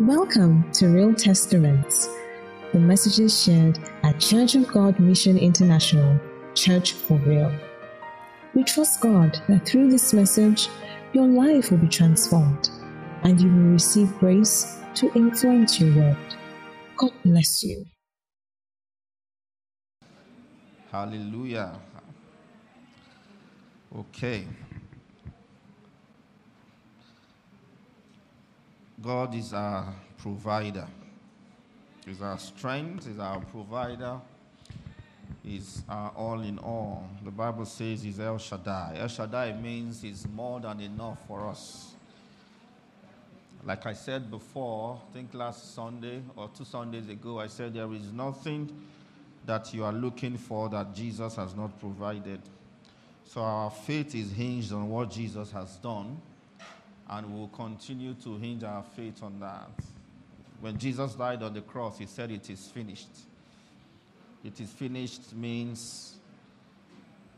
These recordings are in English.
Welcome to Real Testaments, the messages shared at Church of God Mission International, Church for Real. We trust God that through this message, your life will be transformed and you will receive grace to influence your world. God bless you. Hallelujah. Okay. God is our provider. He's our strength, He's our provider, He's our all in all. The Bible says He's El Shaddai. El Shaddai means He's more than enough for us. Like I said before, I think last Sunday or two Sundays ago, I said there is nothing that you are looking for that Jesus has not provided. So our faith is hinged on what Jesus has done and we'll continue to hinge our faith on that. When Jesus died on the cross, he said, It is finished. It is finished means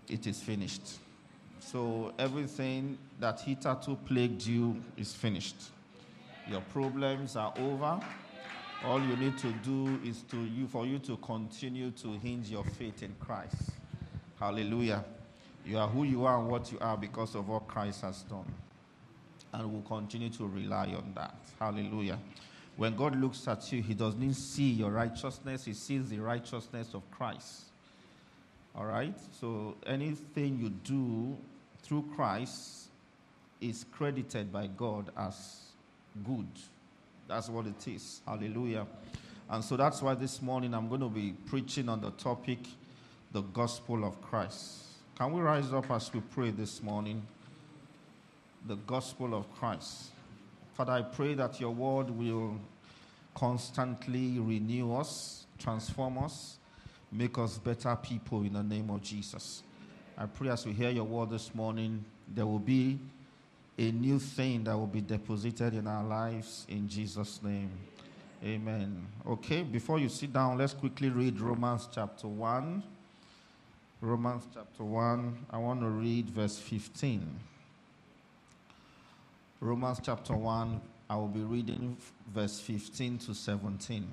it is finished. So everything that hitherto plagued you is finished. Your problems are over. All you need to do is to you for you to continue to hinge your faith in Christ. Hallelujah. You are who you are and what you are because of what Christ has done and will continue to rely on that. Hallelujah. When God looks at you, He doesn't see your righteousness, He sees the righteousness of Christ. All right? So anything you do through Christ is credited by God as good. That's what it is. Hallelujah. And so that's why this morning I'm going to be preaching on the topic, the gospel of Christ. Can we rise up as we pray this morning? The gospel of Christ. Father, I pray that your word will constantly renew us, transform us, make us better people in the name of Jesus. I pray as we hear your word this morning, there will be a new thing that will be deposited in our lives in Jesus' name. Amen. Okay, before you sit down, let's quickly read Romans chapter 1. Romans chapter 1, I want to read verse 15. Romans chapter 1, I will be reading verse 15 to 17.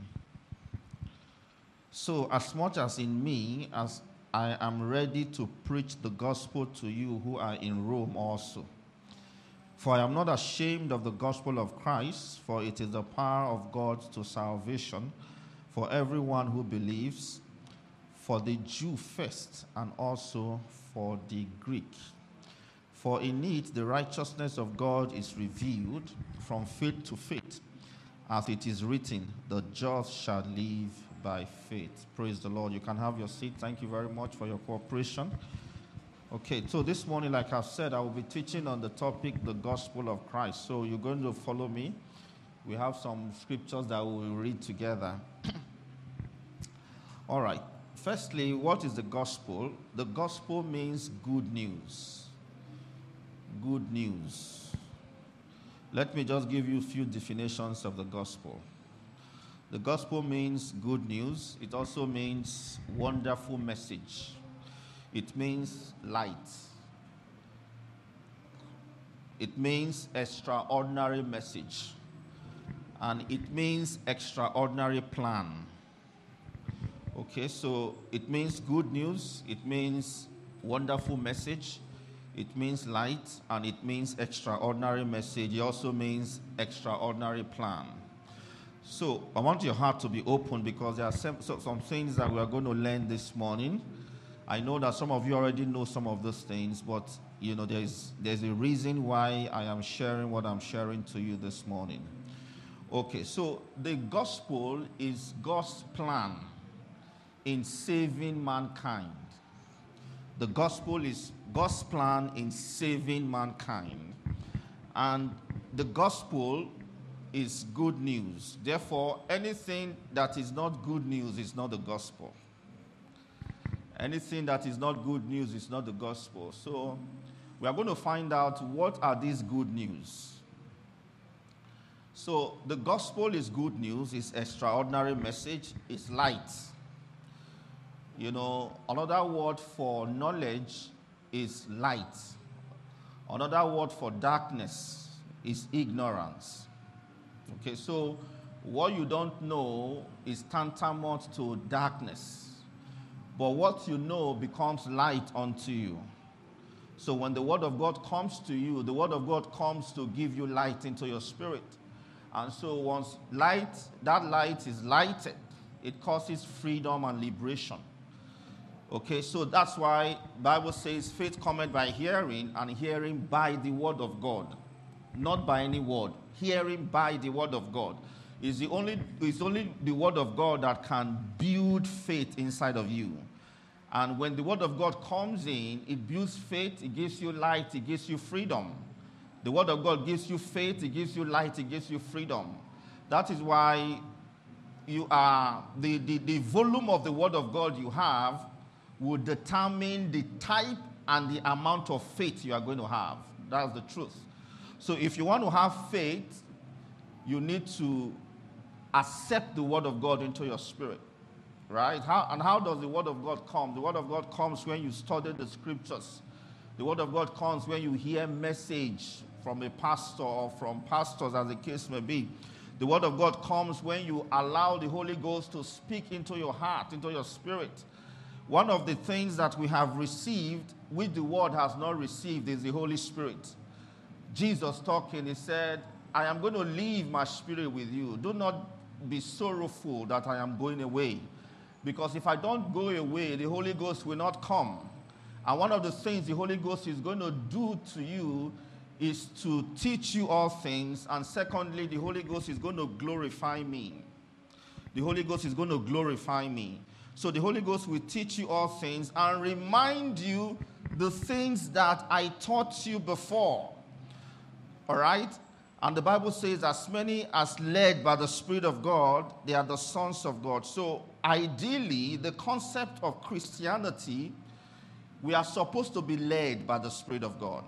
So, as much as in me, as I am ready to preach the gospel to you who are in Rome also. For I am not ashamed of the gospel of Christ, for it is the power of God to salvation for everyone who believes, for the Jew first, and also for the Greek. For in it the righteousness of God is revealed from faith to faith, as it is written, the just shall live by faith. Praise the Lord. You can have your seat. Thank you very much for your cooperation. Okay, so this morning, like I've said, I will be teaching on the topic, the gospel of Christ. So you're going to follow me. We have some scriptures that we will read together. All right. Firstly, what is the gospel? The gospel means good news good news. Let me just give you a few definitions of the gospel. The gospel means good news, it also means wonderful message, it means light, it means extraordinary message, and it means extraordinary plan. Okay, so it means good news, it means wonderful message, it means light and it means extraordinary message. It also means extraordinary plan. So I want your heart to be open because there are some, some things that we are going to learn this morning. I know that some of you already know some of those things, but you know there's there's a reason why I am sharing what I'm sharing to you this morning. Okay, so the gospel is God's plan in saving mankind. The gospel is God's plan in saving mankind. And the gospel is good news. Therefore, anything that is not good news is not the gospel. Anything that is not good news is not the gospel. So, we are going to find out what are these good news. So, the gospel is good news, it's extraordinary message, it's light. You know, another word for knowledge is light. Another word for darkness is ignorance. Okay, so What you don't know is tantamount to darkness. But what you know becomes light unto you. So when the word of God comes to you, the word of God comes to give you light into your spirit. And so once light, that light is lighted, it causes freedom and liberation. Okay, so that's why Bible says faith cometh by hearing, and hearing by the word of God, not by any word. Hearing by the word of God is the only is only the word of God that can build faith inside of you. And when the word of God comes in, it builds faith, it gives you light, it gives you freedom. The word of God gives you faith, it gives you light, it gives you freedom. That is why you are the, the, the volume of the word of God you have will determine the type and the amount of faith you are going to have. That's the truth. So if you want to have faith, you need to accept the word of God into your spirit. Right? How, and how does the word of God come? The word of God comes when you study the scriptures. The word of God comes when you hear message from a pastor or from pastors, as the case may be. The word of God comes when you allow the Holy Ghost to speak into your heart, into your spirit. One of the things that we have received, which the world has not received, is the Holy Spirit. Jesus talking, he said, I am going to leave my spirit with you. Do not be sorrowful that I am going away. Because if I don't go away, the Holy Ghost will not come. And one of the things the Holy Ghost is going to do to you is to teach you all things. And secondly, the Holy Ghost is going to glorify me. The Holy Ghost is going to glorify me. So the Holy Ghost will teach you all things and remind you the things that I taught you before. All right? And the Bible says, as many as led by the Spirit of God, they are the sons of God. So, ideally, the concept of Christianity, we are supposed to be led by the Spirit of God.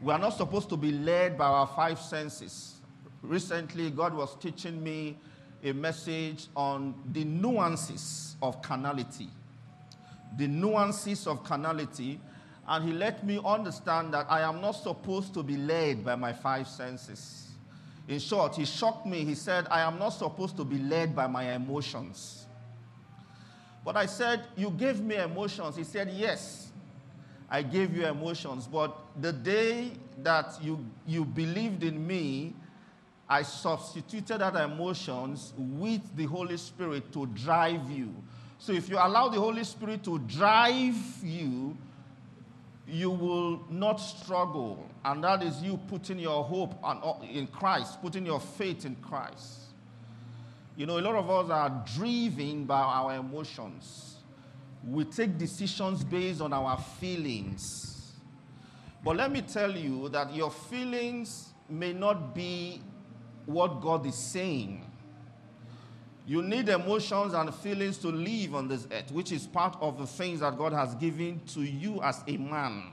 We are not supposed to be led by our five senses. Recently, God was teaching me a message on the nuances of carnality. The nuances of carnality and he let me understand that I am not supposed to be led by my five senses. In short, he shocked me. He said, I am not supposed to be led by my emotions. But I said, You gave me emotions. He said, Yes, I gave you emotions. But the day that you, you believed in me, I substituted that emotions with the Holy Spirit to drive you. So if you allow the Holy Spirit to drive you, you will not struggle. And that is you putting your hope uh, in Christ, putting your faith in Christ. You know, a lot of us are driven by our emotions. We take decisions based on our feelings. But let me tell you that your feelings may not be what God is saying. You need emotions and feelings to live on this earth, which is part of the things that God has given to you as a man.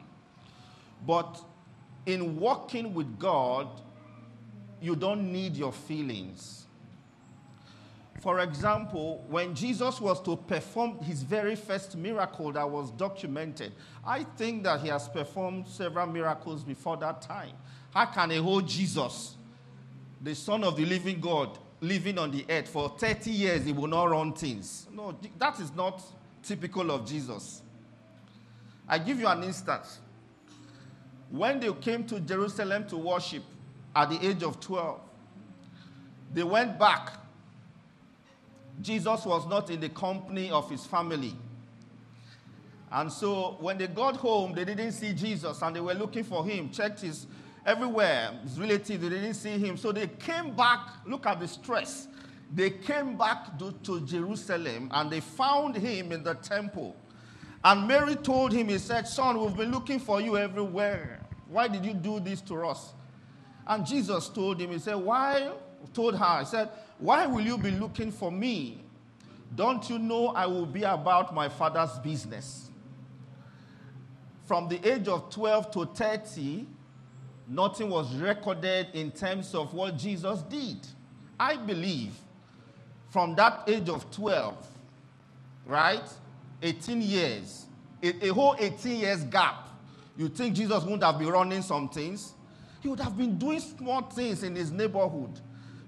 But in walking with God, you don't need your feelings. For example, when Jesus was to perform his very first miracle that was documented, I think that he has performed several miracles before that time. How can a whole Jesus, the Son of the living God, living on the earth for 30 years, he will not run things. No, that is not typical of Jesus. I give you an instance. When they came to Jerusalem to worship at the age of 12, they went back. Jesus was not in the company of his family. And so when they got home, they didn't see Jesus and they were looking for him, checked his everywhere. His relatives, they didn't see him. So they came back. Look at the stress. They came back to, to Jerusalem and they found him in the temple. And Mary told him, He said, Son, we've been looking for you everywhere. Why did you do this to us? And Jesus told him, He said, Why? Told her, He said, Why will you be looking for me? Don't you know I will be about my father's business? From the age of 12 to 30, nothing was recorded in terms of what Jesus did. I believe from that age of 12, right? 18 years, a, a, whole 18 years gap, you think Jesus wouldn't have been running some things? He would have been doing small things in his neighborhood.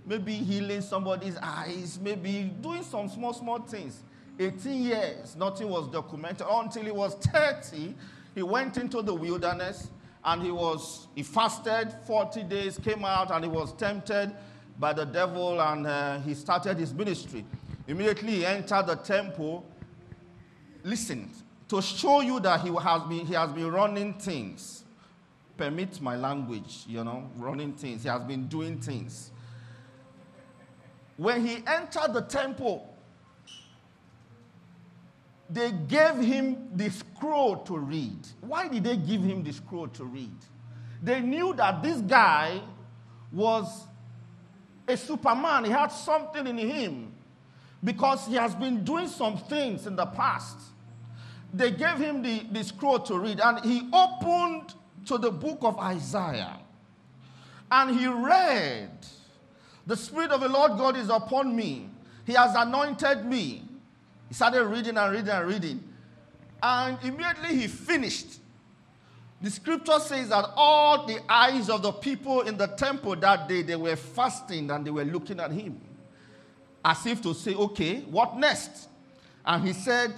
maybe healing somebody's eyes, maybe doing some small, small things. 18 years, nothing was documented until he was 30. He went into the wilderness and he was he fasted 40 days, came out and he was tempted by the devil and uh, he started his ministry. Immediately he entered the temple. Listen, to show you that he has been, he has been running things. Permit my language, you know, running things. He has been doing things. When he entered the temple, they gave him the scroll to read. Why did they give him the scroll to read? They knew that this guy was a superman. He had something in him because he has been doing some things in the past. They gave him the, the scroll to read, and he opened to the book of Isaiah. And he read, The Spirit of the Lord God is upon me. He has anointed me he started reading and reading and reading. And immediately he finished. The scripture says that all the eyes of the people in the temple that day, they were fasting and they were looking at him. As if to say, okay, what next? And he said,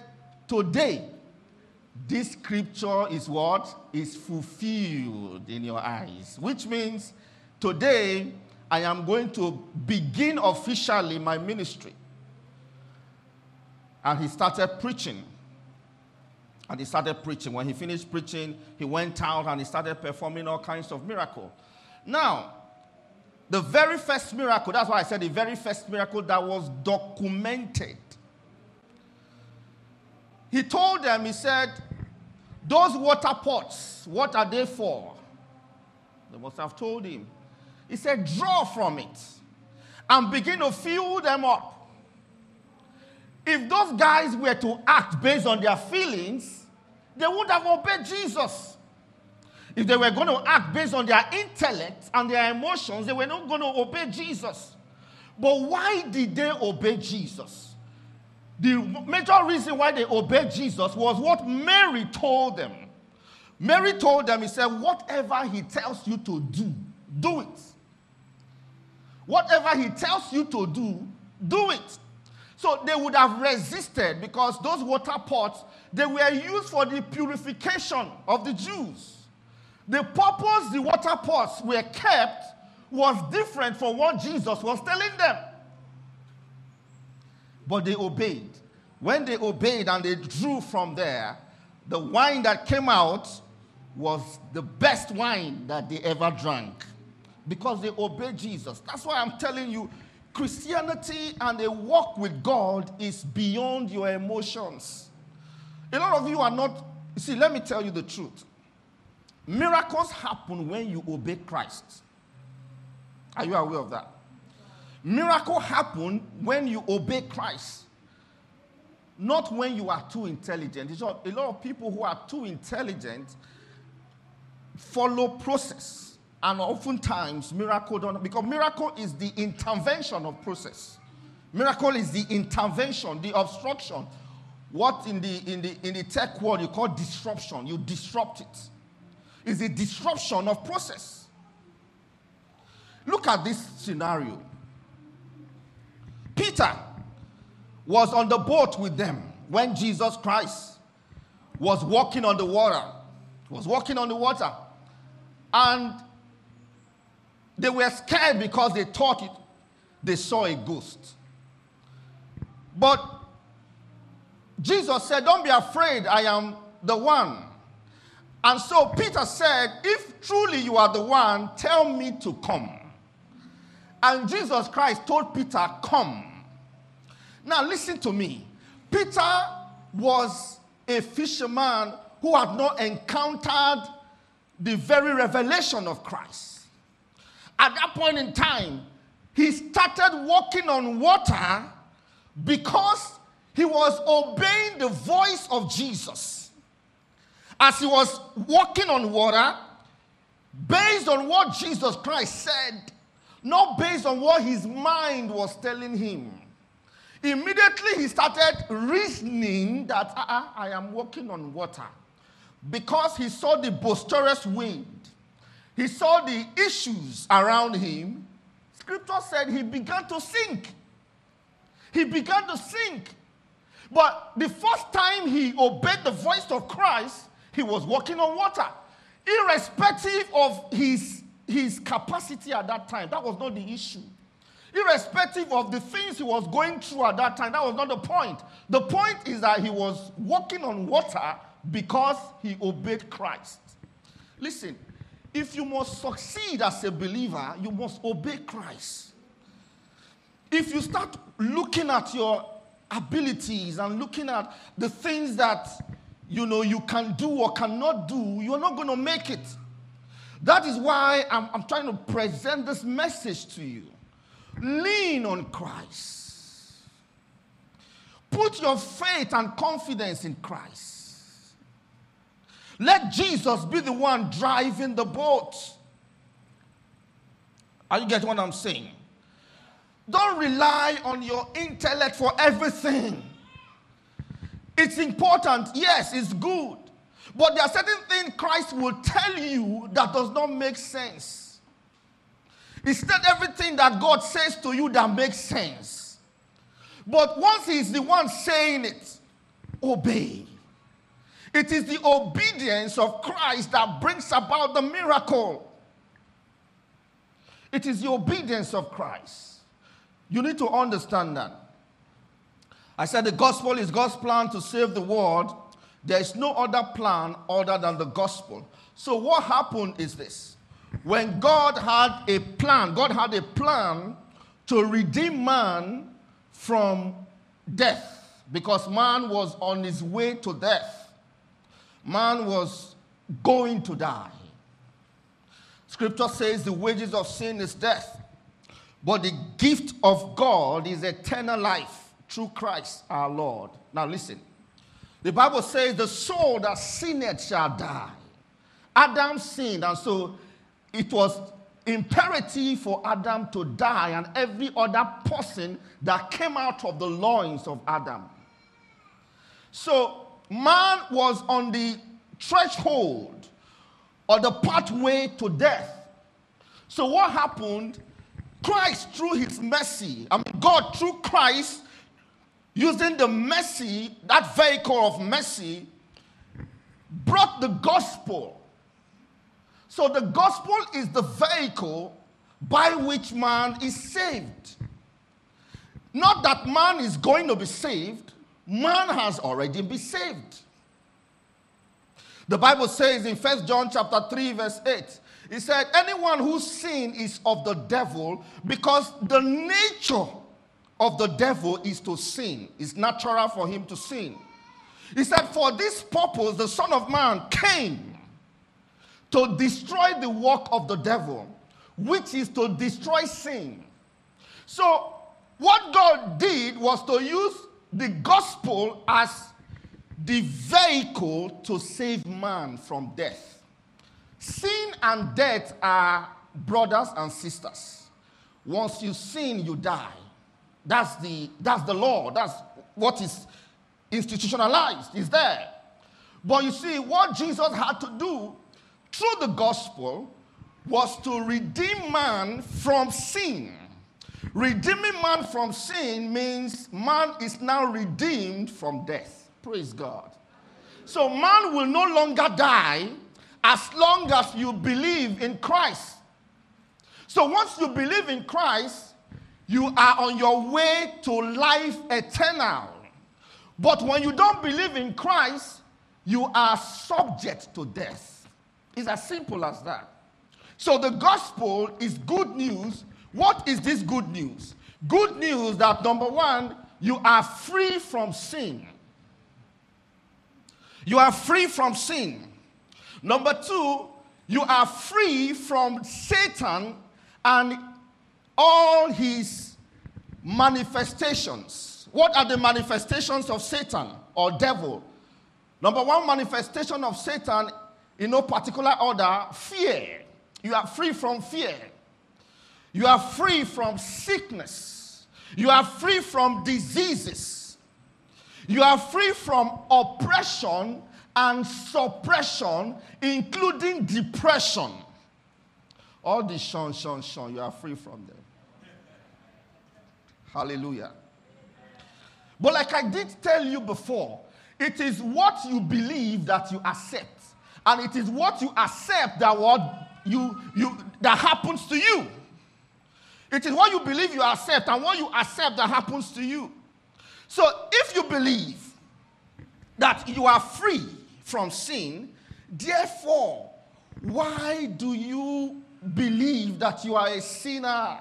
today, this scripture is what? Is fulfilled in your eyes. Which means today I am going to begin officially my ministry. And he started preaching. And he started preaching. When he finished preaching, he went out and he started performing all kinds of miracles. Now, the very first miracle, that's why I said the very first miracle that was documented. He told them, he said, Those water pots, what are they for? They must have told him. He said, Draw from it and begin to fill them up. If those guys were to act based on their feelings, they would have obeyed Jesus. If they were going to act based on their intellect and their emotions, they were not going to obey Jesus. But why did they obey Jesus? The major reason why they obeyed Jesus was what Mary told them. Mary told them, He said, Whatever He tells you to do, do it. Whatever He tells you to do, do it. So they would have resisted because those water pots, they were used for the purification of the Jews. The purpose the water pots were kept was different from what Jesus was telling them. But they obeyed. When they obeyed and they drew from there, the wine that came out was the best wine that they ever drank because they obeyed Jesus. That's why I'm telling you, Christianity and a walk with God is beyond your emotions. A lot of you are not, see, let me tell you the truth. Miracles happen when you obey Christ. Are you aware of that? Miracle happen when you obey Christ. Not when you are too intelligent. a lot of people who are too intelligent follow process and oftentimes, miracle don't, because miracle is the intervention of process. Miracle is the intervention, the obstruction. What in the, in the, in the tech world you call disruption. You disrupt it. It's the disruption of process. Look at this scenario. Peter was on the boat with them when Jesus Christ was walking on the water. Was walking on the water. And they were scared because they thought it, they saw a ghost. But Jesus said, Don't be afraid, I am the one. And so Peter said, If truly you are the one, tell me to come. And Jesus Christ told Peter, Come. Now listen to me. Peter was a fisherman who had not encountered the very revelation of Christ at that point in time, he started walking on water because he was obeying the voice of Jesus. As he was walking on water, based on what Jesus Christ said, not based on what his mind was telling him. Immediately he started reasoning that uh-uh, I am walking on water because he saw the boisterous wind he saw the issues around him. scripture said he began to sink. He began to sink. But the first time he obeyed the voice of Christ, he was walking on water. Irrespective of his, his capacity at that time, that was not the issue. Irrespective of the things he was going through at that time, that was not the point. The point is that he was walking on water because he obeyed Christ. Listen, if you must succeed as a believer, you must obey Christ. If you start looking at your abilities and looking at the things that you know you can do or cannot do, you're not going to make it. That is why I'm, I'm trying to present this message to you. Lean on Christ. Put your faith and confidence in Christ. Let Jesus be the one driving the boat. Are you getting what I'm saying? Don't rely on your intellect for everything. It's important, yes, it's good. But there are certain things Christ will tell you that does not make sense. It's not everything that God says to you that makes sense. But once He's the one saying it, obey. It is the obedience of Christ that brings about the miracle. It is the obedience of Christ. You need to understand that. I said the gospel is God's plan to save the world. There is no other plan other than the gospel. So, what happened is this when God had a plan, God had a plan to redeem man from death because man was on his way to death man was going to die. Scripture says the wages of sin is death, but the gift of God is eternal life through Christ our Lord. Now listen. The Bible says the soul that sinneth shall die. Adam sinned, and so it was imperative for Adam to die and every other person that came out of the loins of Adam. So man was on the threshold or the pathway to death. So, what happened? Christ, through his mercy, I mean, God, through Christ, using the mercy, that vehicle of mercy, brought the gospel. So, the gospel is the vehicle by which man is saved. Not that man is going to be saved, man has already been saved. The Bible says in First John chapter 3, verse 8, it said, Anyone who sin is of the devil, because the nature of the devil is to sin. It's natural for him to sin. He said, For this purpose, the Son of Man came to destroy the work of the devil, which is to destroy sin. So, what God did was to use the gospel as the vehicle to save man from death. Sin and death are brothers and sisters. Once you sin, you die. That's the, that's the law. That's what is institutionalized, is there. But you see, what Jesus had to do through the gospel was to redeem man from sin. Redeeming man from sin means man is now redeemed from death. Praise God. So man will no longer die as long as you believe in Christ. So once you believe in Christ, you are on your way to life eternal. But when you don't believe in Christ, you are subject to death. It's as simple as that. So the gospel is good news what is this good news? Good news that number one, you are free from sin. You are free from sin. Number two, you are free from Satan and all his manifestations. What are the manifestations of Satan or devil? Number one manifestation of Satan, in no particular order, fear. You are free from fear. You are free from sickness. You are free from diseases. You are free from oppression and suppression, including depression. All the shun, shun, shun, you are free from them. Hallelujah. But like I did tell you before, it is what you believe that you accept. And it is what you accept that what you, you that happens to you. It is what you believe you accept and what you accept that happens to you. So if you believe that you are free from sin, therefore, why do you believe that you are a sinner?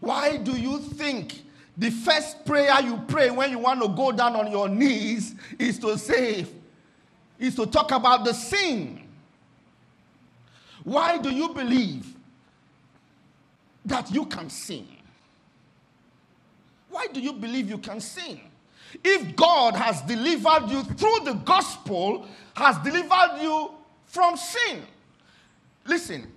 Why do you think the first prayer you pray when you want to go down on your knees is to say, is to talk about the sin? Why do you believe that you can sin? Why do you believe you can sin? If God has delivered you through the gospel, has delivered you from sin. Listen,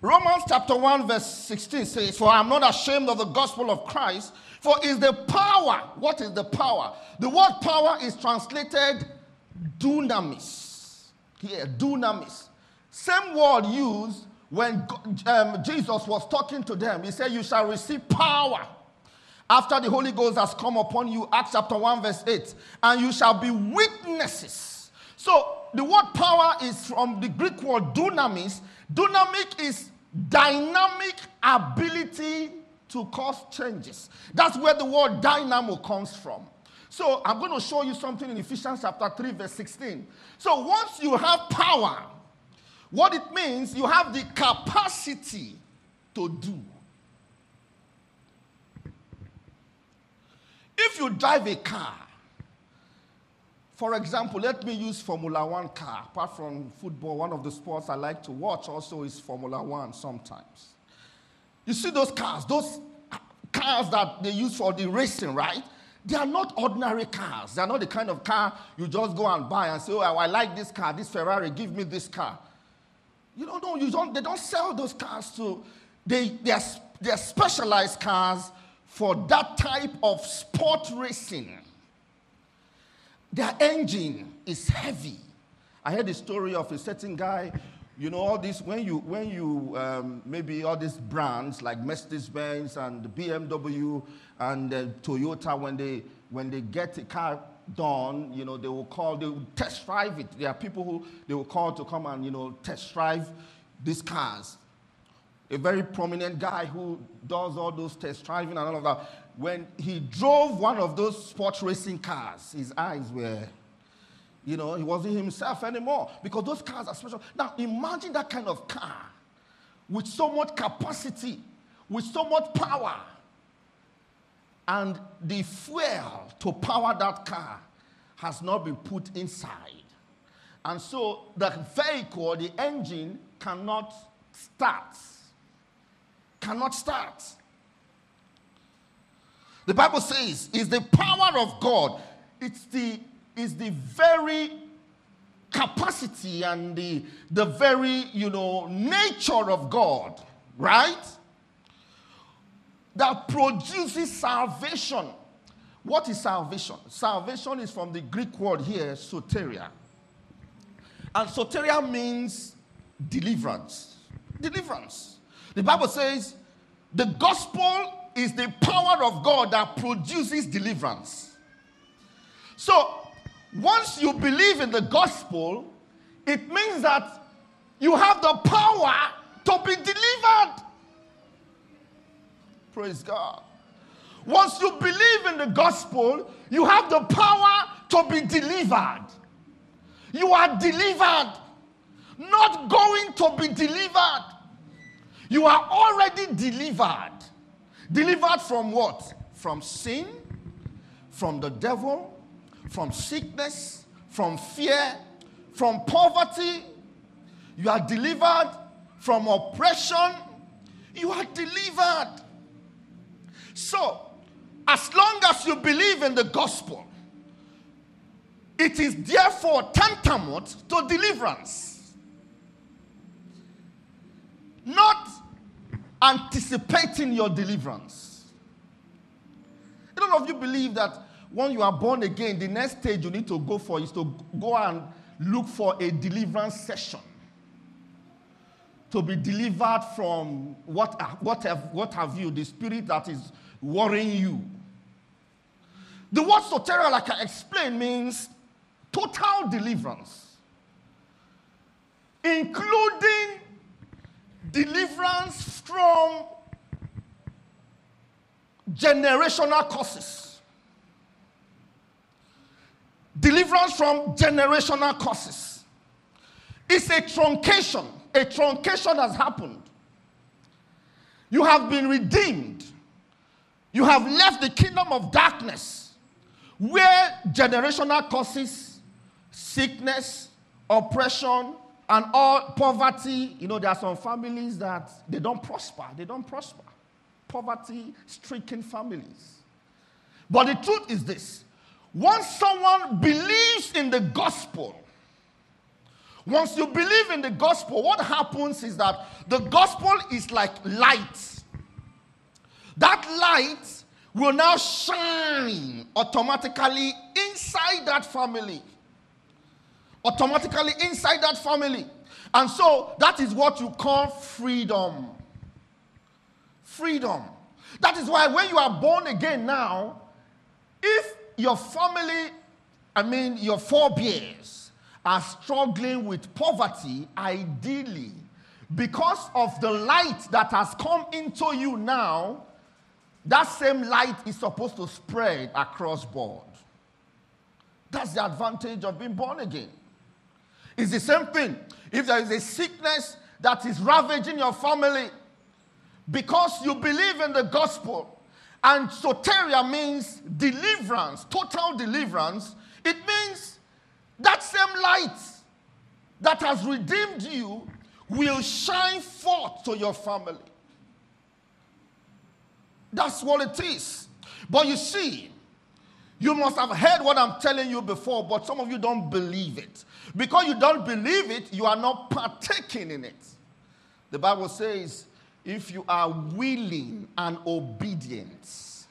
Romans chapter 1, verse 16 says, For I am not ashamed of the gospel of Christ, for is the power. What is the power? The word power is translated dunamis. Here, dunamis. Same word used when um, Jesus was talking to them. He said, You shall receive power after the Holy Ghost has come upon you. Acts chapter 1, verse 8. And you shall be witnesses. So the word power is from the Greek word dunamis. Dynamic is dynamic ability to cause changes. That's where the word dynamo comes from. So I'm going to show you something in Ephesians chapter 3, verse 16. So once you have power, what it means, you have the capacity to do. If you drive a car, for example, let me use Formula One car. Apart from football, one of the sports I like to watch also is Formula One sometimes. You see those cars, those cars that they use for the racing, right? They are not ordinary cars. They are not the kind of car you just go and buy and say, oh, I like this car, this Ferrari, give me this car. You don't know, you don't, they don't sell those cars to, they, they, are, they are specialized cars for that type of sport racing. Their engine is heavy. I heard the story of a certain guy, you know, all this, when you, when you um, maybe all these brands like Mercedes Benz and BMW and uh, Toyota, when they, when they get a car done, you know, they will call, they will test drive it. There are people who they will call to come and, you know, test drive these cars. A very prominent guy who does all those test driving and all of that. When he drove one of those sports racing cars, his eyes were, you know, he wasn't himself anymore because those cars are special. Now, imagine that kind of car with so much capacity, with so much power and the fuel to power that car has not been put inside. And so the vehicle, the engine, cannot start. Cannot start. The Bible says, is the power of God. It's the, is the very capacity and the, the very, you know, nature of God, right? That produces salvation. What is salvation? Salvation is from the Greek word here, soteria. And soteria means deliverance. Deliverance. The Bible says the gospel is the power of God that produces deliverance. So, once you believe in the gospel, it means that you have the power to be delivered. Praise God. Once you believe in the gospel, you have the power to be delivered. You are delivered, not going to be delivered. You are already delivered. Delivered from what? From sin, from the devil, from sickness, from fear, from poverty. You are delivered from oppression. You are delivered. So, as long as you believe in the gospel, it is therefore tantamount to deliverance. Not anticipating your deliverance. A lot of you believe that when you are born again, the next stage you need to go for is to go and look for a deliverance session to be delivered from what, what, have, what have you, the spirit that is worrying you. The word soteria, like I explained, means total deliverance, including deliverance from generational causes. Deliverance from generational causes. It's a truncation. A truncation has happened. You have been redeemed. You have left the kingdom of darkness where generational causes, sickness, oppression, and all poverty, you know, there are some families that they don't prosper. They don't prosper. Poverty stricken families. But the truth is this once someone believes in the gospel, once you believe in the gospel, what happens is that the gospel is like light. That light will now shine automatically inside that family. Automatically inside that family. And so that is what you call freedom. Freedom. That is why when you are born again now, if your family, I mean your forebears, are struggling with poverty, ideally, because of the light that has come into you now, that same light is supposed to spread across board. That's the advantage of being born again. It's the same thing. If there is a sickness that is ravaging your family, because you believe in the gospel, and soteria means deliverance, total deliverance, it means that same light that has redeemed you will shine forth to your family. That's what it is. But you see, you must have heard what I'm telling you before, but some of you don't believe it. Because you don't believe it, you are not partaking in it. The Bible says, if you are willing and obedient,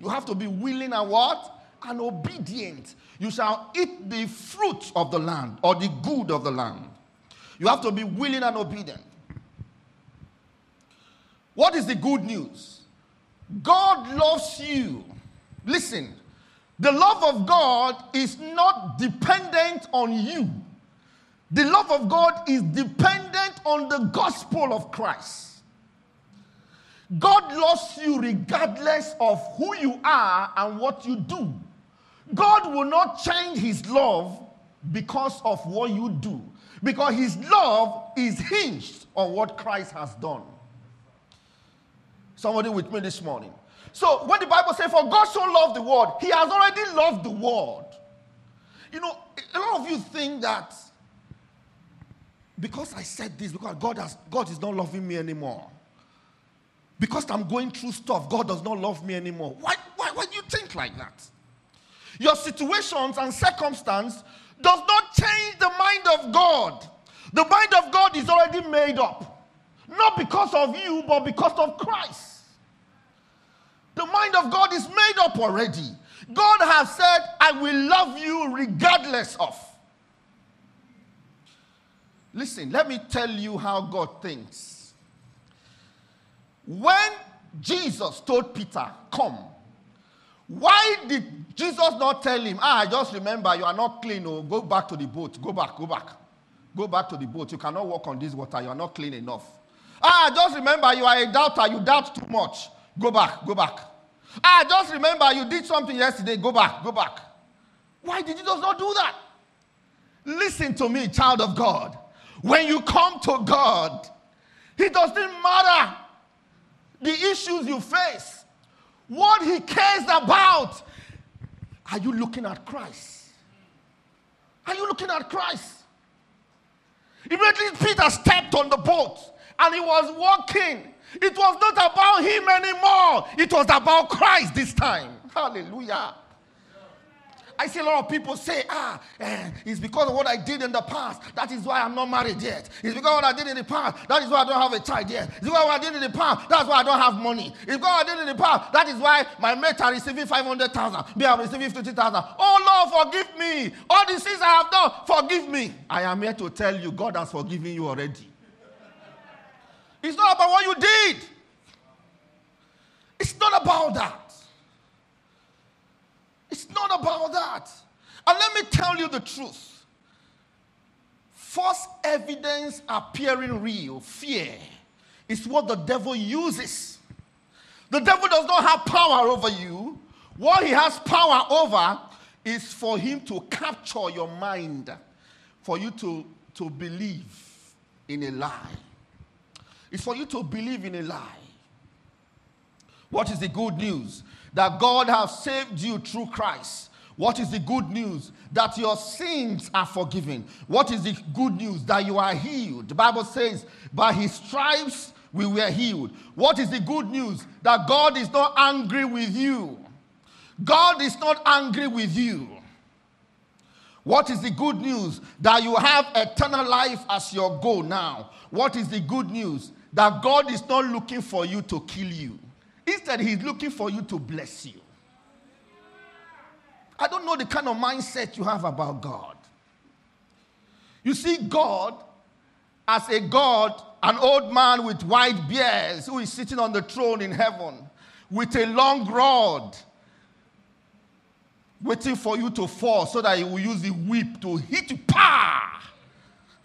you have to be willing and what? And obedient. You shall eat the fruit of the land or the good of the land. You have to be willing and obedient. What is the good news? God loves you. Listen, the love of God is not dependent on you. The love of God is dependent on the gospel of Christ. God loves you regardless of who you are and what you do. God will not change his love because of what you do, because his love is hinged on what Christ has done. Somebody with me this morning. So when the Bible says, For God so loved the world, He has already loved the world. You know, a lot of you think that because I said this, because God has God is not loving me anymore. Because I'm going through stuff, God does not love me anymore. Why, why, why do you think like that? Your situations and circumstance does not change the mind of God. The mind of God is already made up. Not because of you, but because of Christ. The mind of God is made up already. God has said, I will love you regardless of. Listen, let me tell you how God thinks. When Jesus told Peter, Come, why did Jesus not tell him, Ah, just remember you are not clean, oh, go back to the boat, go back, go back. Go back to the boat. You cannot walk on this water, you are not clean enough. Ah, just remember you are a doubter, you doubt too much. Go back, go back. Ah, just remember you did something yesterday. Go back, go back. Why did Jesus not do that? Listen to me, child of God. When you come to God, it doesn't matter the issues you face, what He cares about. Are you looking at Christ? Are you looking at Christ? Immediately, Peter stepped on the boat and he was walking it was not about him anymore. It was about Christ this time. Hallelujah. I see a lot of people say, ah, eh, it's because of what I did in the past. That is why I'm not married yet. It's because of what I did in the past. That is why I don't have a child yet. It's because what I did in the past. That's why I don't have money. It's because I did in the past. That is why my mates are receiving 500,000. Me, I'm receiving 50,000. Oh, Lord, forgive me. All the sins I have done, forgive me. I am here to tell you, God has forgiven you already. It's not about what you did. It's not about that. It's not about that. And let me tell you the truth. False evidence appearing real, fear, is what the devil uses. The devil does not have power over you. What he has power over is for him to capture your mind, for you to, to believe in a lie. It's for you to believe in a lie. What is the good news? That God has saved you through Christ. What is the good news? That your sins are forgiven. What is the good news? That you are healed. The Bible says, by his stripes we were healed. What is the good news? That God is not angry with you. God is not angry with you. What is the good news? That you have eternal life as your goal now. What is the good news? That God is not looking for you to kill you. Instead, He's looking for you to bless you. I don't know the kind of mindset you have about God. You see, God as a God, an old man with white beards who is sitting on the throne in heaven with a long rod waiting for you to fall so that he will use the whip to hit you. Pa!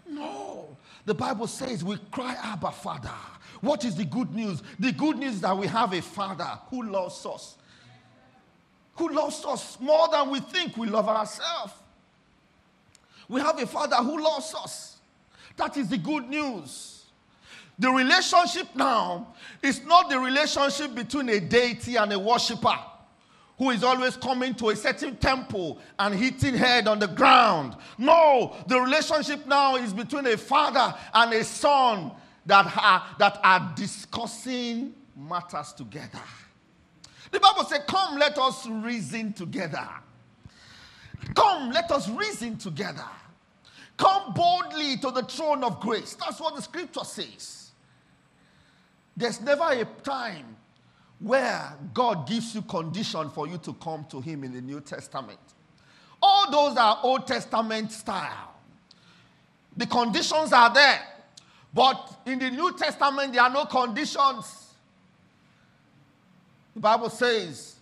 No. The Bible says we cry, Abba, Father. What is the good news? The good news is that we have a Father who loves us, who loves us more than we think we love ourselves. We have a Father who loves us. That is the good news. The relationship now is not the relationship between a deity and a worshiper who is always coming to a certain temple and hitting head on the ground. No, the relationship now is between a father and a son that are, that are discussing matters together. The Bible says, Come, let us reason together. Come, let us reason together. Come boldly to the throne of grace. That's what the scripture says. There's never a time where God gives you condition for you to come to Him in the New Testament. All those are Old Testament style. The conditions are there. But in the New Testament, there are no conditions. The Bible says,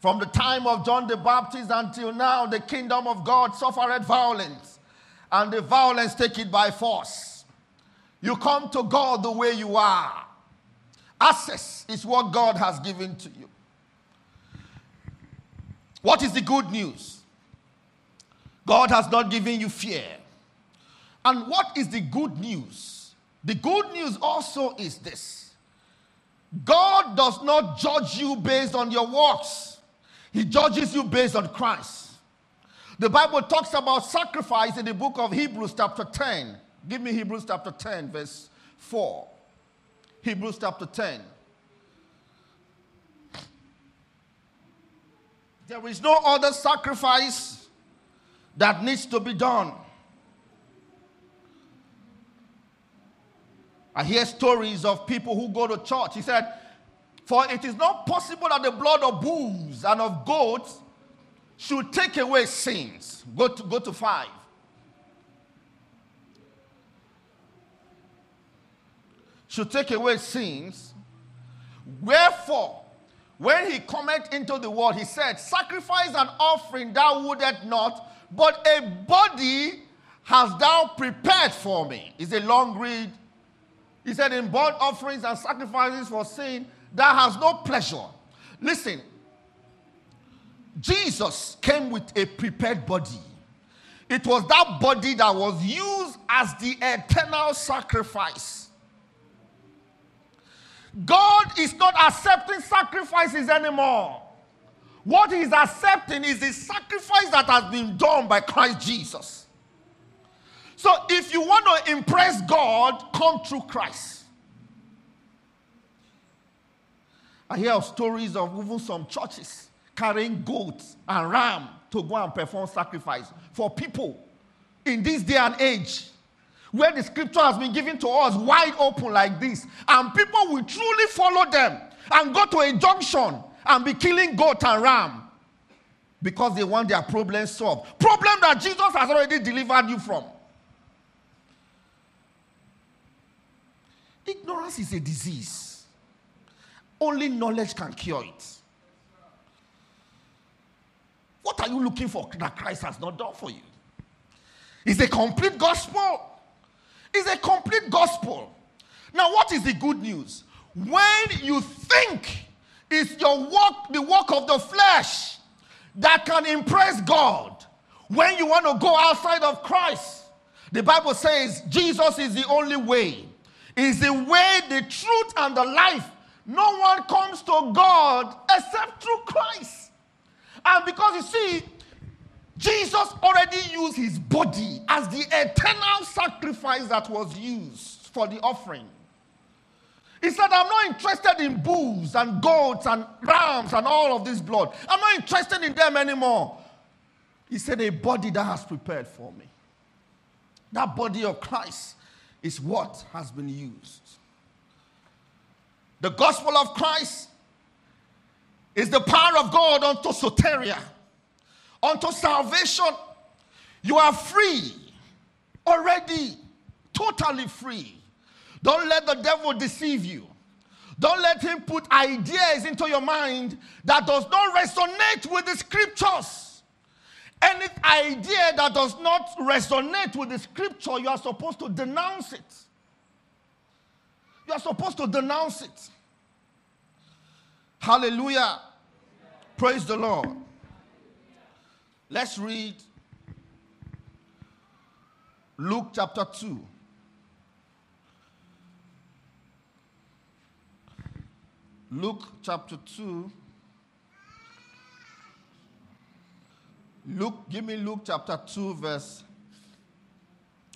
from the time of John the Baptist until now, the kingdom of God suffered violence, and the violence take it by force. You come to God the way you are. Access is what God has given to you. What is the good news? God has not given you fear. And what is the good news? The good news also is this God does not judge you based on your works, He judges you based on Christ. The Bible talks about sacrifice in the book of Hebrews, chapter 10. Give me Hebrews chapter 10, verse 4. Hebrews chapter 10. There is no other sacrifice that needs to be done. I hear stories of people who go to church. He said, For it is not possible that the blood of bulls and of goats should take away sins. Go to, go to five. should take away sins. Wherefore, when he cometh into the world, he said, Sacrifice and offering thou wouldest not, but a body hast thou prepared for me. It's a long read. He said, In burnt offerings and sacrifices for sin, that has no pleasure. Listen, Jesus came with a prepared body. It was that body that was used as the eternal sacrifice. God is not accepting sacrifices anymore. What He's accepting is the sacrifice that has been done by Christ Jesus. So if you want to impress God, come through Christ. I hear of stories of even some churches carrying goats and ram to go and perform sacrifice for people in this day and age where the scripture has been given to us wide open like this, and people will truly follow them and go to a junction and be killing goat and ram because they want their problem solved. Problem that Jesus has already delivered you from. Ignorance is a disease. Only knowledge can cure it. What are you looking for that Christ has not done for you? It's a complete gospel. It's a complete gospel. Now, what is the good news? When you think it's your work, the work of the flesh that can impress God, when you want to go outside of Christ, the Bible says Jesus is the only way. Is the way, the truth, and the life. No one comes to God except through Christ. And because you see, Jesus already used his body as the eternal sacrifice that was used for the offering. He said, I'm not interested in bulls and goats and rams and all of this blood. I'm not interested in them anymore. He said, A body that has prepared for me. That body of Christ is what has been used. The gospel of Christ is the power of God unto soteria, unto salvation. You are free already, totally free. Don't let the devil deceive you. Don't let him put ideas into your mind that does not resonate with the scriptures. Any idea that does not resonate with the scripture, you are supposed to denounce it. You are supposed to denounce it. Hallelujah. Praise the Lord. Let's read Luke chapter 2. Luke chapter 2. Luke, give me Luke chapter 2, verse,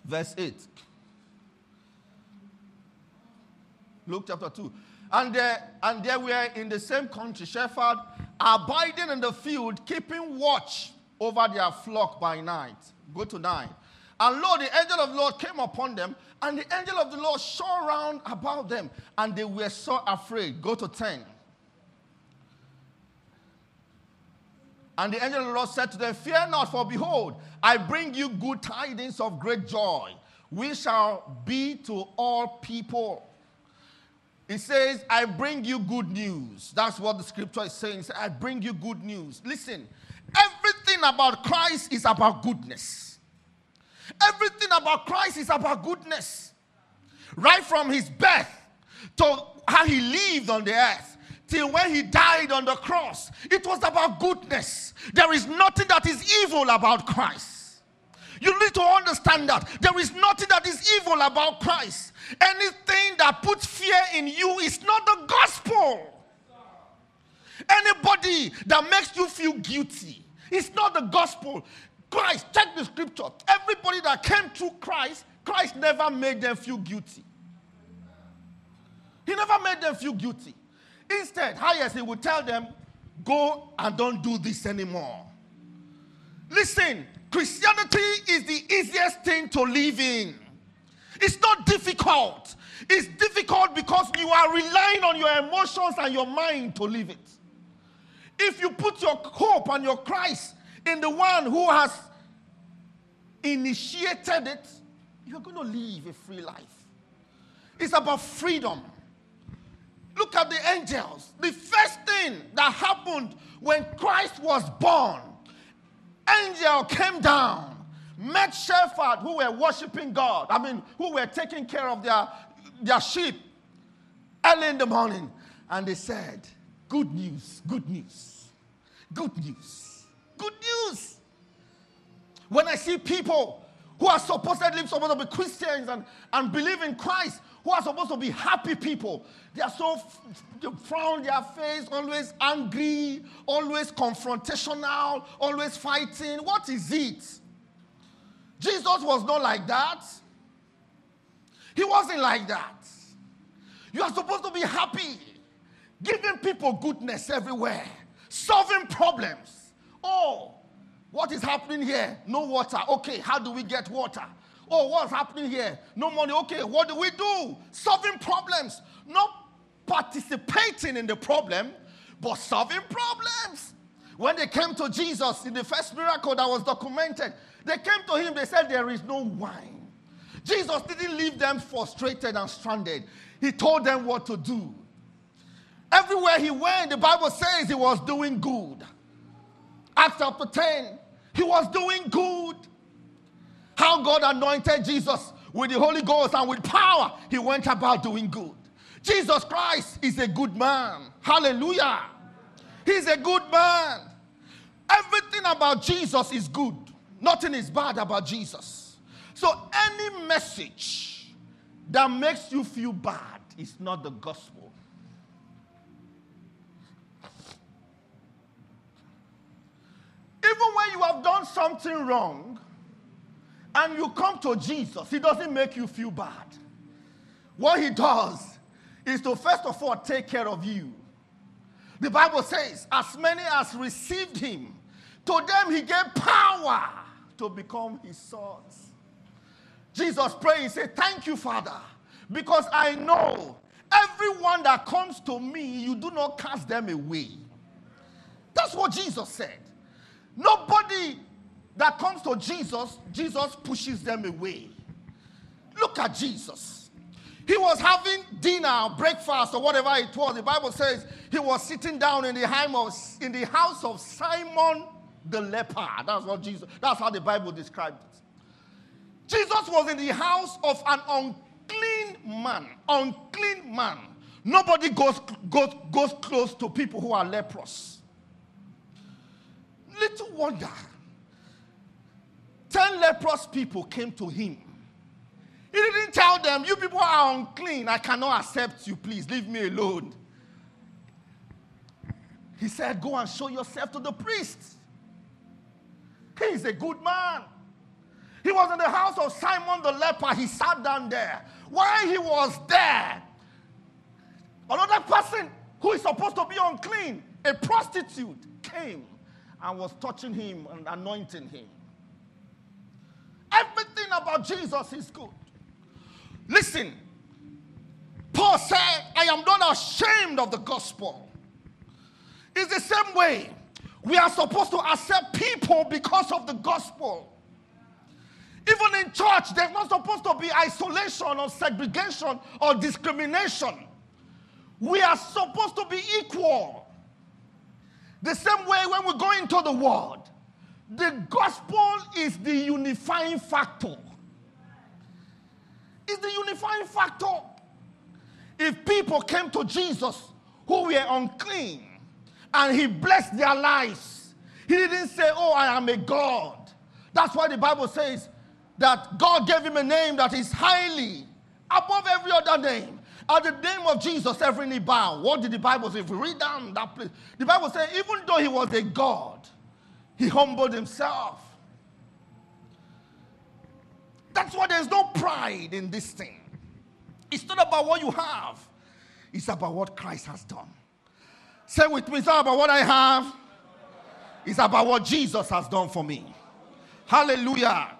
verse 8. Luke chapter 2. And there, and there were in the same country shepherds abiding in the field, keeping watch over their flock by night. Go to nine. And lo, the angel of the Lord came upon them, and the angel of the Lord shone round about them, and they were so afraid. Go to 10. And the angel of the Lord said to them, Fear not, for behold, I bring you good tidings of great joy, which shall be to all people. It says, I bring you good news. That's what the scripture is saying. I bring you good news. Listen, everything about Christ is about goodness. Everything about Christ is about goodness. Right from his birth to how he lived on the earth till when he died on the cross, it was about goodness. There is nothing that is evil about Christ. You need to understand that there is nothing that is evil about Christ. Anything that puts fear in you is not the gospel. Anybody that makes you feel guilty, it's not the gospel. Christ, check the scripture. Everybody that came through Christ, Christ never made them feel guilty. He never made them feel guilty. Instead, highest, he would tell them, go and don't do this anymore. Listen, Christianity is the easiest thing to live in. It's not difficult. It's difficult because you are relying on your emotions and your mind to live it. If you put your hope and your Christ in the one who has initiated it, you're going to live a free life. It's about freedom. Look at the angels. The first thing that happened when Christ was born, angel came down met shepherds who were worshiping God, I mean, who were taking care of their, their sheep early in the morning. And they said, Good news, good news, good news, good news. When I see people who are supposedly supposed to be Christians and, and believe in Christ, who are supposed to be happy people, they are so frown their face, always angry, always confrontational, always fighting. What is it? Jesus was not like that. He wasn't like that. You are supposed to be happy, giving people goodness everywhere, solving problems. Oh, what is happening here? No water. Okay, how do we get water? Oh, what's happening here? No money. Okay, what do we do? Solving problems. Not participating in the problem, but solving problems. When they came to Jesus in the first miracle that was documented, they came to him, they said, There is no wine. Jesus didn't leave them frustrated and stranded. He told them what to do. Everywhere he went, the Bible says he was doing good. Acts chapter 10, he was doing good. How God anointed Jesus with the Holy Ghost and with power, he went about doing good. Jesus Christ is a good man. Hallelujah. He's a good man. Everything about Jesus is good. Nothing is bad about Jesus. So any message that makes you feel bad is not the gospel. Even when you have done something wrong and you come to Jesus, He doesn't make you feel bad. What He does is to first of all take care of you. The Bible says, as many as received Him, to them He gave power to become His sons. Jesus prayed, He said, Thank you, Father, because I know everyone that comes to me, you do not cast them away. That's what Jesus said. Nobody that comes to Jesus, Jesus pushes them away. Look at Jesus. He was having dinner, breakfast, or whatever it was. The Bible says he was sitting down in the, house of Simon the leper. That's what Jesus, that's how the Bible described it. Jesus was in the house of an unclean man. Unclean man. Nobody goes, goes, goes close to people who are leprous. Little wonder. Ten leprous people came to him. He didn't tell them, You people are unclean. I cannot accept you. Please leave me alone. He said, Go and show yourself to the priest. He's a good man. He was in the house of Simon the leper. He sat down there. While he was there, another person who is supposed to be unclean, a prostitute, came and was touching him and anointing him. Everything about Jesus is good. Listen, Paul said, I am not ashamed of the gospel. It's the same way we are supposed to accept people because of the gospel. Even in church, there's not supposed to be isolation or segregation or discrimination. We are supposed to be equal. The same way when we go into the world, the gospel is the unifying factor. It's the unifying factor. If people came to Jesus who were unclean and he blessed their lives, he didn't say, Oh, I am a God. That's why the Bible says that God gave him a name that is highly above every other name. At the name of Jesus, every knee bow. What did the Bible say? If we read down that place, the Bible says, even though he was a God, he humbled himself. That's why there's no pride in this thing. It's not about what you have, it's about what Christ has done. Say with me, it's not about what I have, it's about what Jesus has done for me. Hallelujah.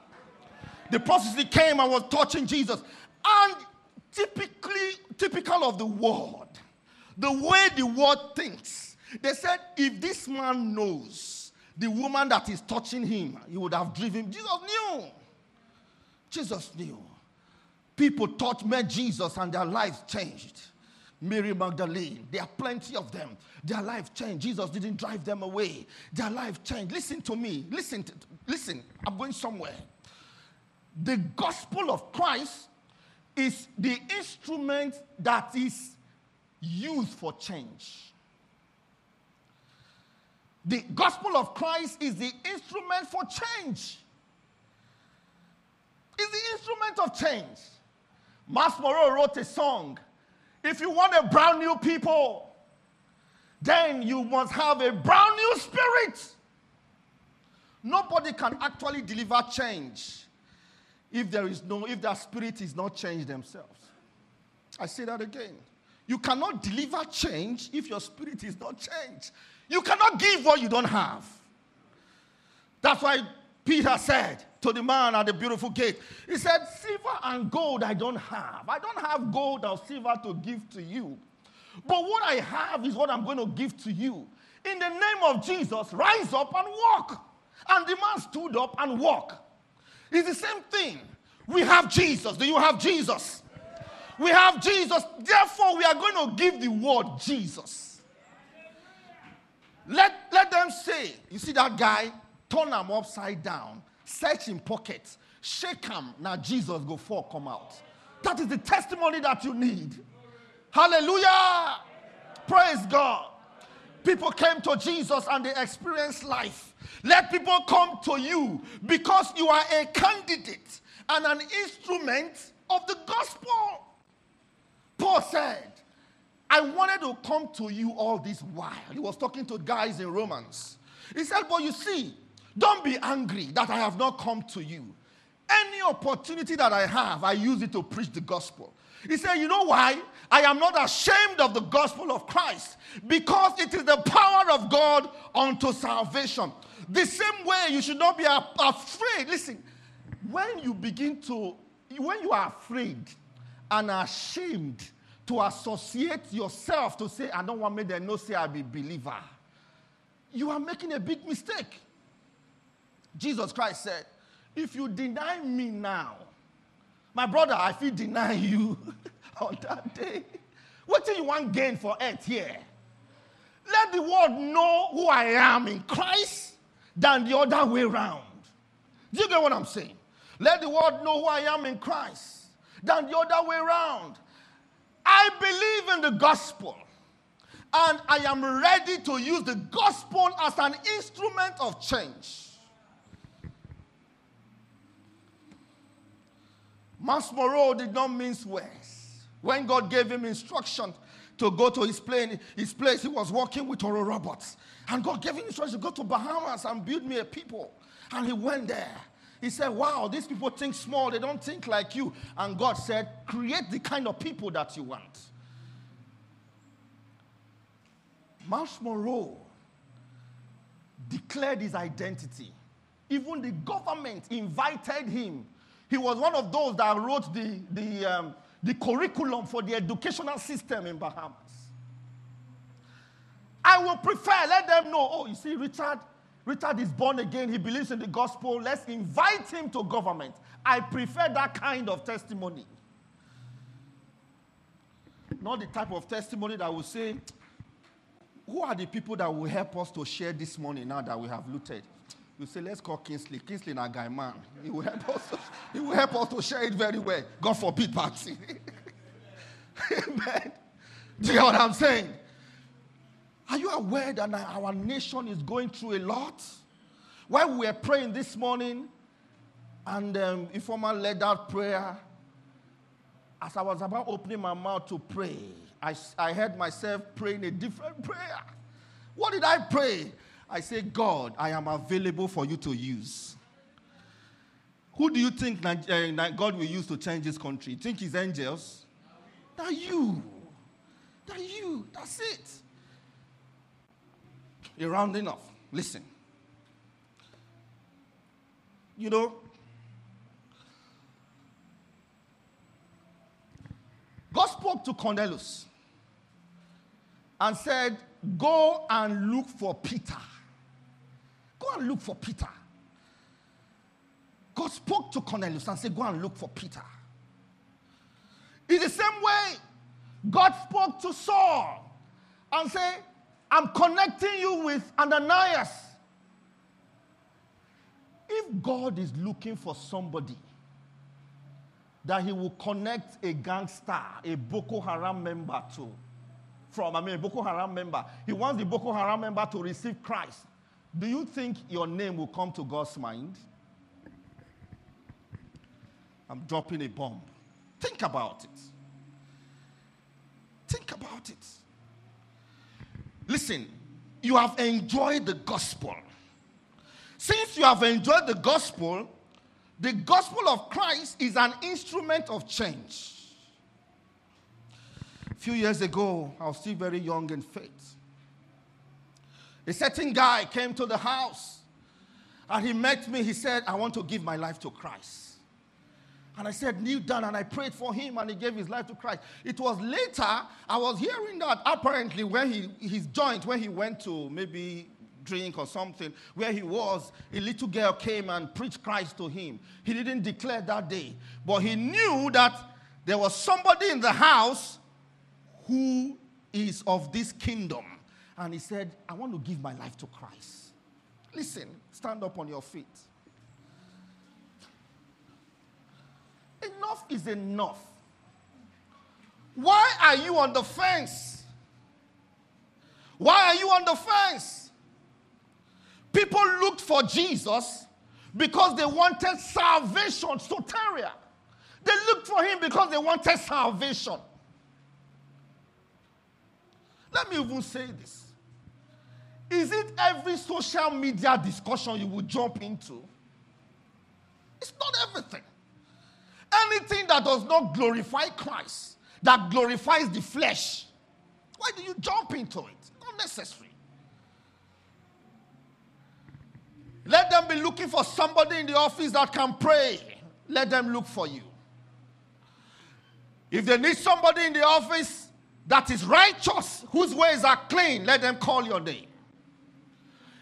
The prophecy came and was touching Jesus. And typically typical of the world, the way the world thinks. They said, if this man knows the woman that is touching him, he would have driven. Jesus knew. Jesus knew. People taught met Jesus and their lives changed. Mary Magdalene, there are plenty of them. Their life changed. Jesus didn't drive them away. Their life changed. Listen to me. Listen, to, listen. I'm going somewhere. The gospel of Christ is the instrument that is used for change. The gospel of Christ is the instrument for change. It's the instrument of change. Myles Munroe wrote a song. If you want a brand new people, then you must have a brand new spirit. Nobody can actually deliver change if there is no, if their spirit is not changed themselves. I say that again. You cannot deliver change if your spirit is not changed. You cannot give what you don't have. That's why Peter said to the man at the beautiful gate, He said, Silver and gold I don't have. I don't have gold or silver to give to you. But what I have is what I'm going to give to you. In the name of Jesus, rise up and walk. And the man stood up and walked. It's the same thing. We have Jesus. Do you have Jesus? We have Jesus. Therefore, we are going to give the word Jesus. Let, let them say, you see that guy, turn him upside down, search in pockets, shake him, now Jesus go for come out. That is the testimony that you need. Hallelujah. Praise God. People came to Jesus and they experienced life. Let people come to you because you are a candidate and an instrument of the gospel. Paul said, I wanted to come to you all this while. He was talking to guys in Romans. He said, But you see, don't be angry that I have not come to you. Any opportunity that I have, I use it to preach the gospel. He said, You know why? I am not ashamed of the gospel of Christ because it is the power of God unto salvation. The same way you should not be afraid. Listen, when you begin to, when you are afraid and ashamed to associate yourself to say, I don't want me to know, say I be believer, you are making a big mistake. Jesus Christ said, If you deny me now, my brother, I feel deny you on that day. What do you want gain for earth here? Let the world know who I am in Christ than the other way around. Do you get what I'm saying? Let the world know who I am in Christ than the other way around. I believe in the gospel. And I am ready to use the gospel as an instrument of change. Myles Munroe did not mince words. When God gave him instruction to go to his plane, his place, he was working with Oral Roberts. And God gave him instruction to go to Bahamas and build me a people. And he went there. He said, Wow, these people think small, they don't think like you. And God said, Create the kind of people that you want. Myles Munroe declared his identity. Even the government invited him. He was one of those that wrote the, the, um, the curriculum for the educational system in Bahamas. I will prefer, let them know, oh, you see, Richard, Richard is born again. He believes in the gospel. Let's invite him to government. I prefer that kind of testimony. Not the type of testimony that will say, Who are the people that will help us to share this money now that we have looted? You say, Let's call Kingsley. Kingsley, a guy man. He will help us. To, he will help us to share it very well. God forbid, Patsy. Amen. Do you know what I'm saying? Are you aware that our nation is going through a lot? While we were praying this morning, and um, Informer led that prayer, as I was about opening my mouth to pray, I, I heard myself praying a different prayer. What did I pray? I said, God, I am available for you to use. Who do you think uh, God will use to change this country? Think His angels? That you. That you. That's it. You're rounding off. Listen. You know, God spoke to Cornelius and said, Go and look for Peter. Go and look for Peter. God spoke to Cornelius and said, Go and look for Peter. In the same way, God spoke to Saul and said, I'm connecting you with Ananias. If God is looking for somebody that he will connect a gangster, a Boko Haram member to, from, I mean, a Boko Haram member, he wants the Boko Haram member to receive Christ. Do you think your name will come to God's mind? I'm dropping a bomb. Think about it. Think about it. Listen, you have enjoyed the gospel. Since you have enjoyed the gospel, the gospel of Christ is an instrument of change. A few years ago, I was still very young in faith. A certain guy came to the house and he met me. He said, I want to give my life to Christ. And I said, kneel down, and I prayed for him, and he gave his life to Christ. It was later I was hearing that apparently when he his joint, when he went to maybe drink or something, where he was, a little girl came and preached Christ to him. He didn't declare that day, but he knew that there was somebody in the house who is of this kingdom. And he said, I want to give my life to Christ. Listen, stand up on your feet. Enough is enough. Why are you on the fence? Why are you on the fence? People looked for Jesus because they wanted salvation, soteria. They looked for him because they wanted salvation. Let me even say this. Is it every social media discussion you would jump into? It's not everything. Anything that does not glorify Christ, that glorifies the flesh, why do you jump into it? Not necessary. Let them be looking for somebody in the office that can pray. Let them look for you. If they need somebody in the office that is righteous, whose ways are clean, let them call your name.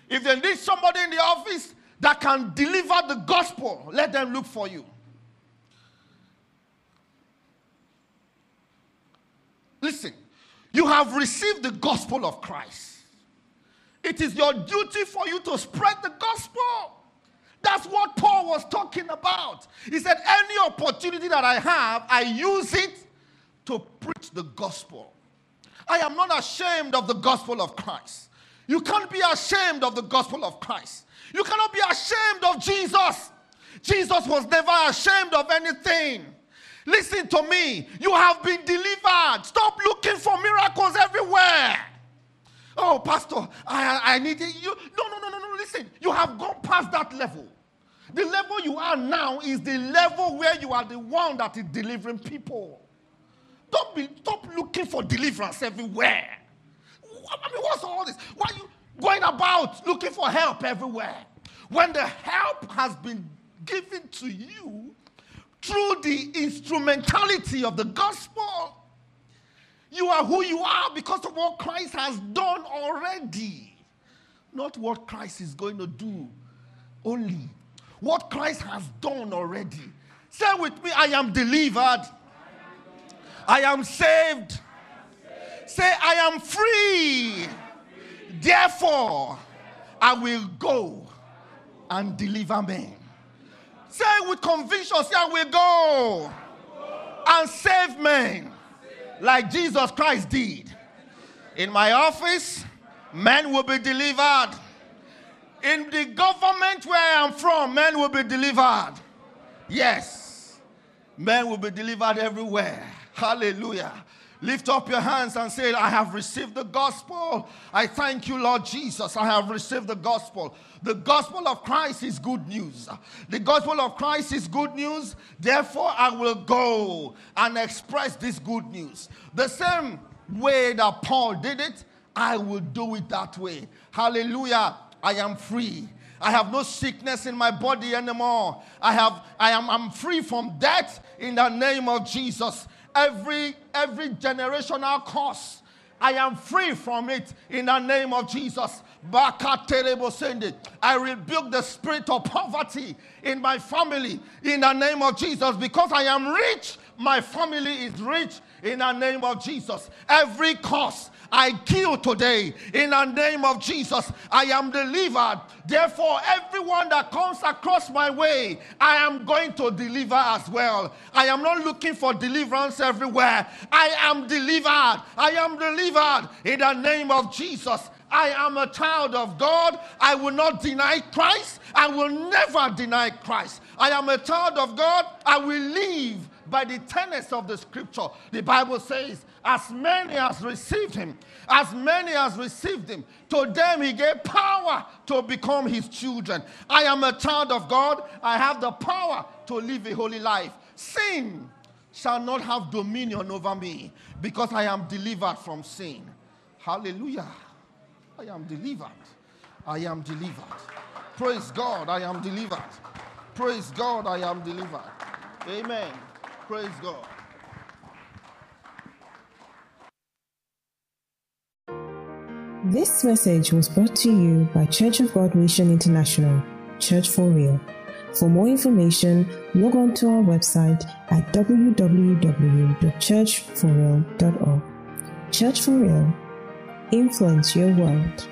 If they need somebody in the office that can deliver the gospel, let them look for you. Listen, you have received the gospel of Christ. It is your duty for you to spread the gospel. That's what Paul was talking about. He said, Any opportunity that I have, I use it to preach the gospel. I am not ashamed of the gospel of Christ. You can't be ashamed of the gospel of Christ. You cannot be ashamed of Jesus. Jesus was never ashamed of anything. Listen to me. You have been delivered. Stop looking for miracles everywhere. Oh, Pastor, I, I need. You, no, no, no, no, no. Listen, you have gone past that level. The level you are now is the level where you are the one that is delivering people. Don't be, stop looking for deliverance everywhere. I mean, what's all this? Why are you going about looking for help everywhere? When the help has been given to you through the instrumentality of the gospel, you are who you are because of what Christ has done already. Not what Christ is going to do only. What Christ has done already. Say with me, I am delivered. I am saved. Say, I am free. Therefore, I will go and deliver men. Say with conviction, say, I will go and save men like Jesus Christ did. In my office, men will be delivered. In the government where I am from, men will be delivered. Yes, men will be delivered everywhere. Hallelujah. Lift up your hands and say, I have received the gospel. I thank you, Lord Jesus. I have received the gospel. The gospel of Christ is good news. The gospel of Christ is good news. Therefore, I will go and express this good news. The same way that Paul did it, I will do it that way. Hallelujah. I am free. I have no sickness in my body anymore. I have I am I'm free from death in the name of Jesus every every generational curse. I am free from it in the name of Jesus. I rebuke the spirit of poverty in my family in the name of Jesus. Because I am rich, my family is rich in the name of Jesus. Every curse I kill today in the name of Jesus. I am delivered. Therefore, everyone that comes across my way, I am going to deliver as well. I am not looking for deliverance everywhere. I am delivered. I am delivered in the name of Jesus. I am a child of God. I will not deny Christ. I will never deny Christ. I am a child of God. I will live by the tenets of the scripture. The Bible says, as many as received him, as many as received him, to them he gave power to become his children. I am a child of God. I have the power to live a holy life. Sin shall not have dominion over me because I am delivered from sin. Hallelujah. I am delivered. I am delivered. Praise God, I am delivered. Praise God, I am delivered. Amen. Praise God. This message was brought to you by Church of God Mission International, Church for Real. For more information, log on to our website at www.churchforreal.org. Church for Real. Influence your world.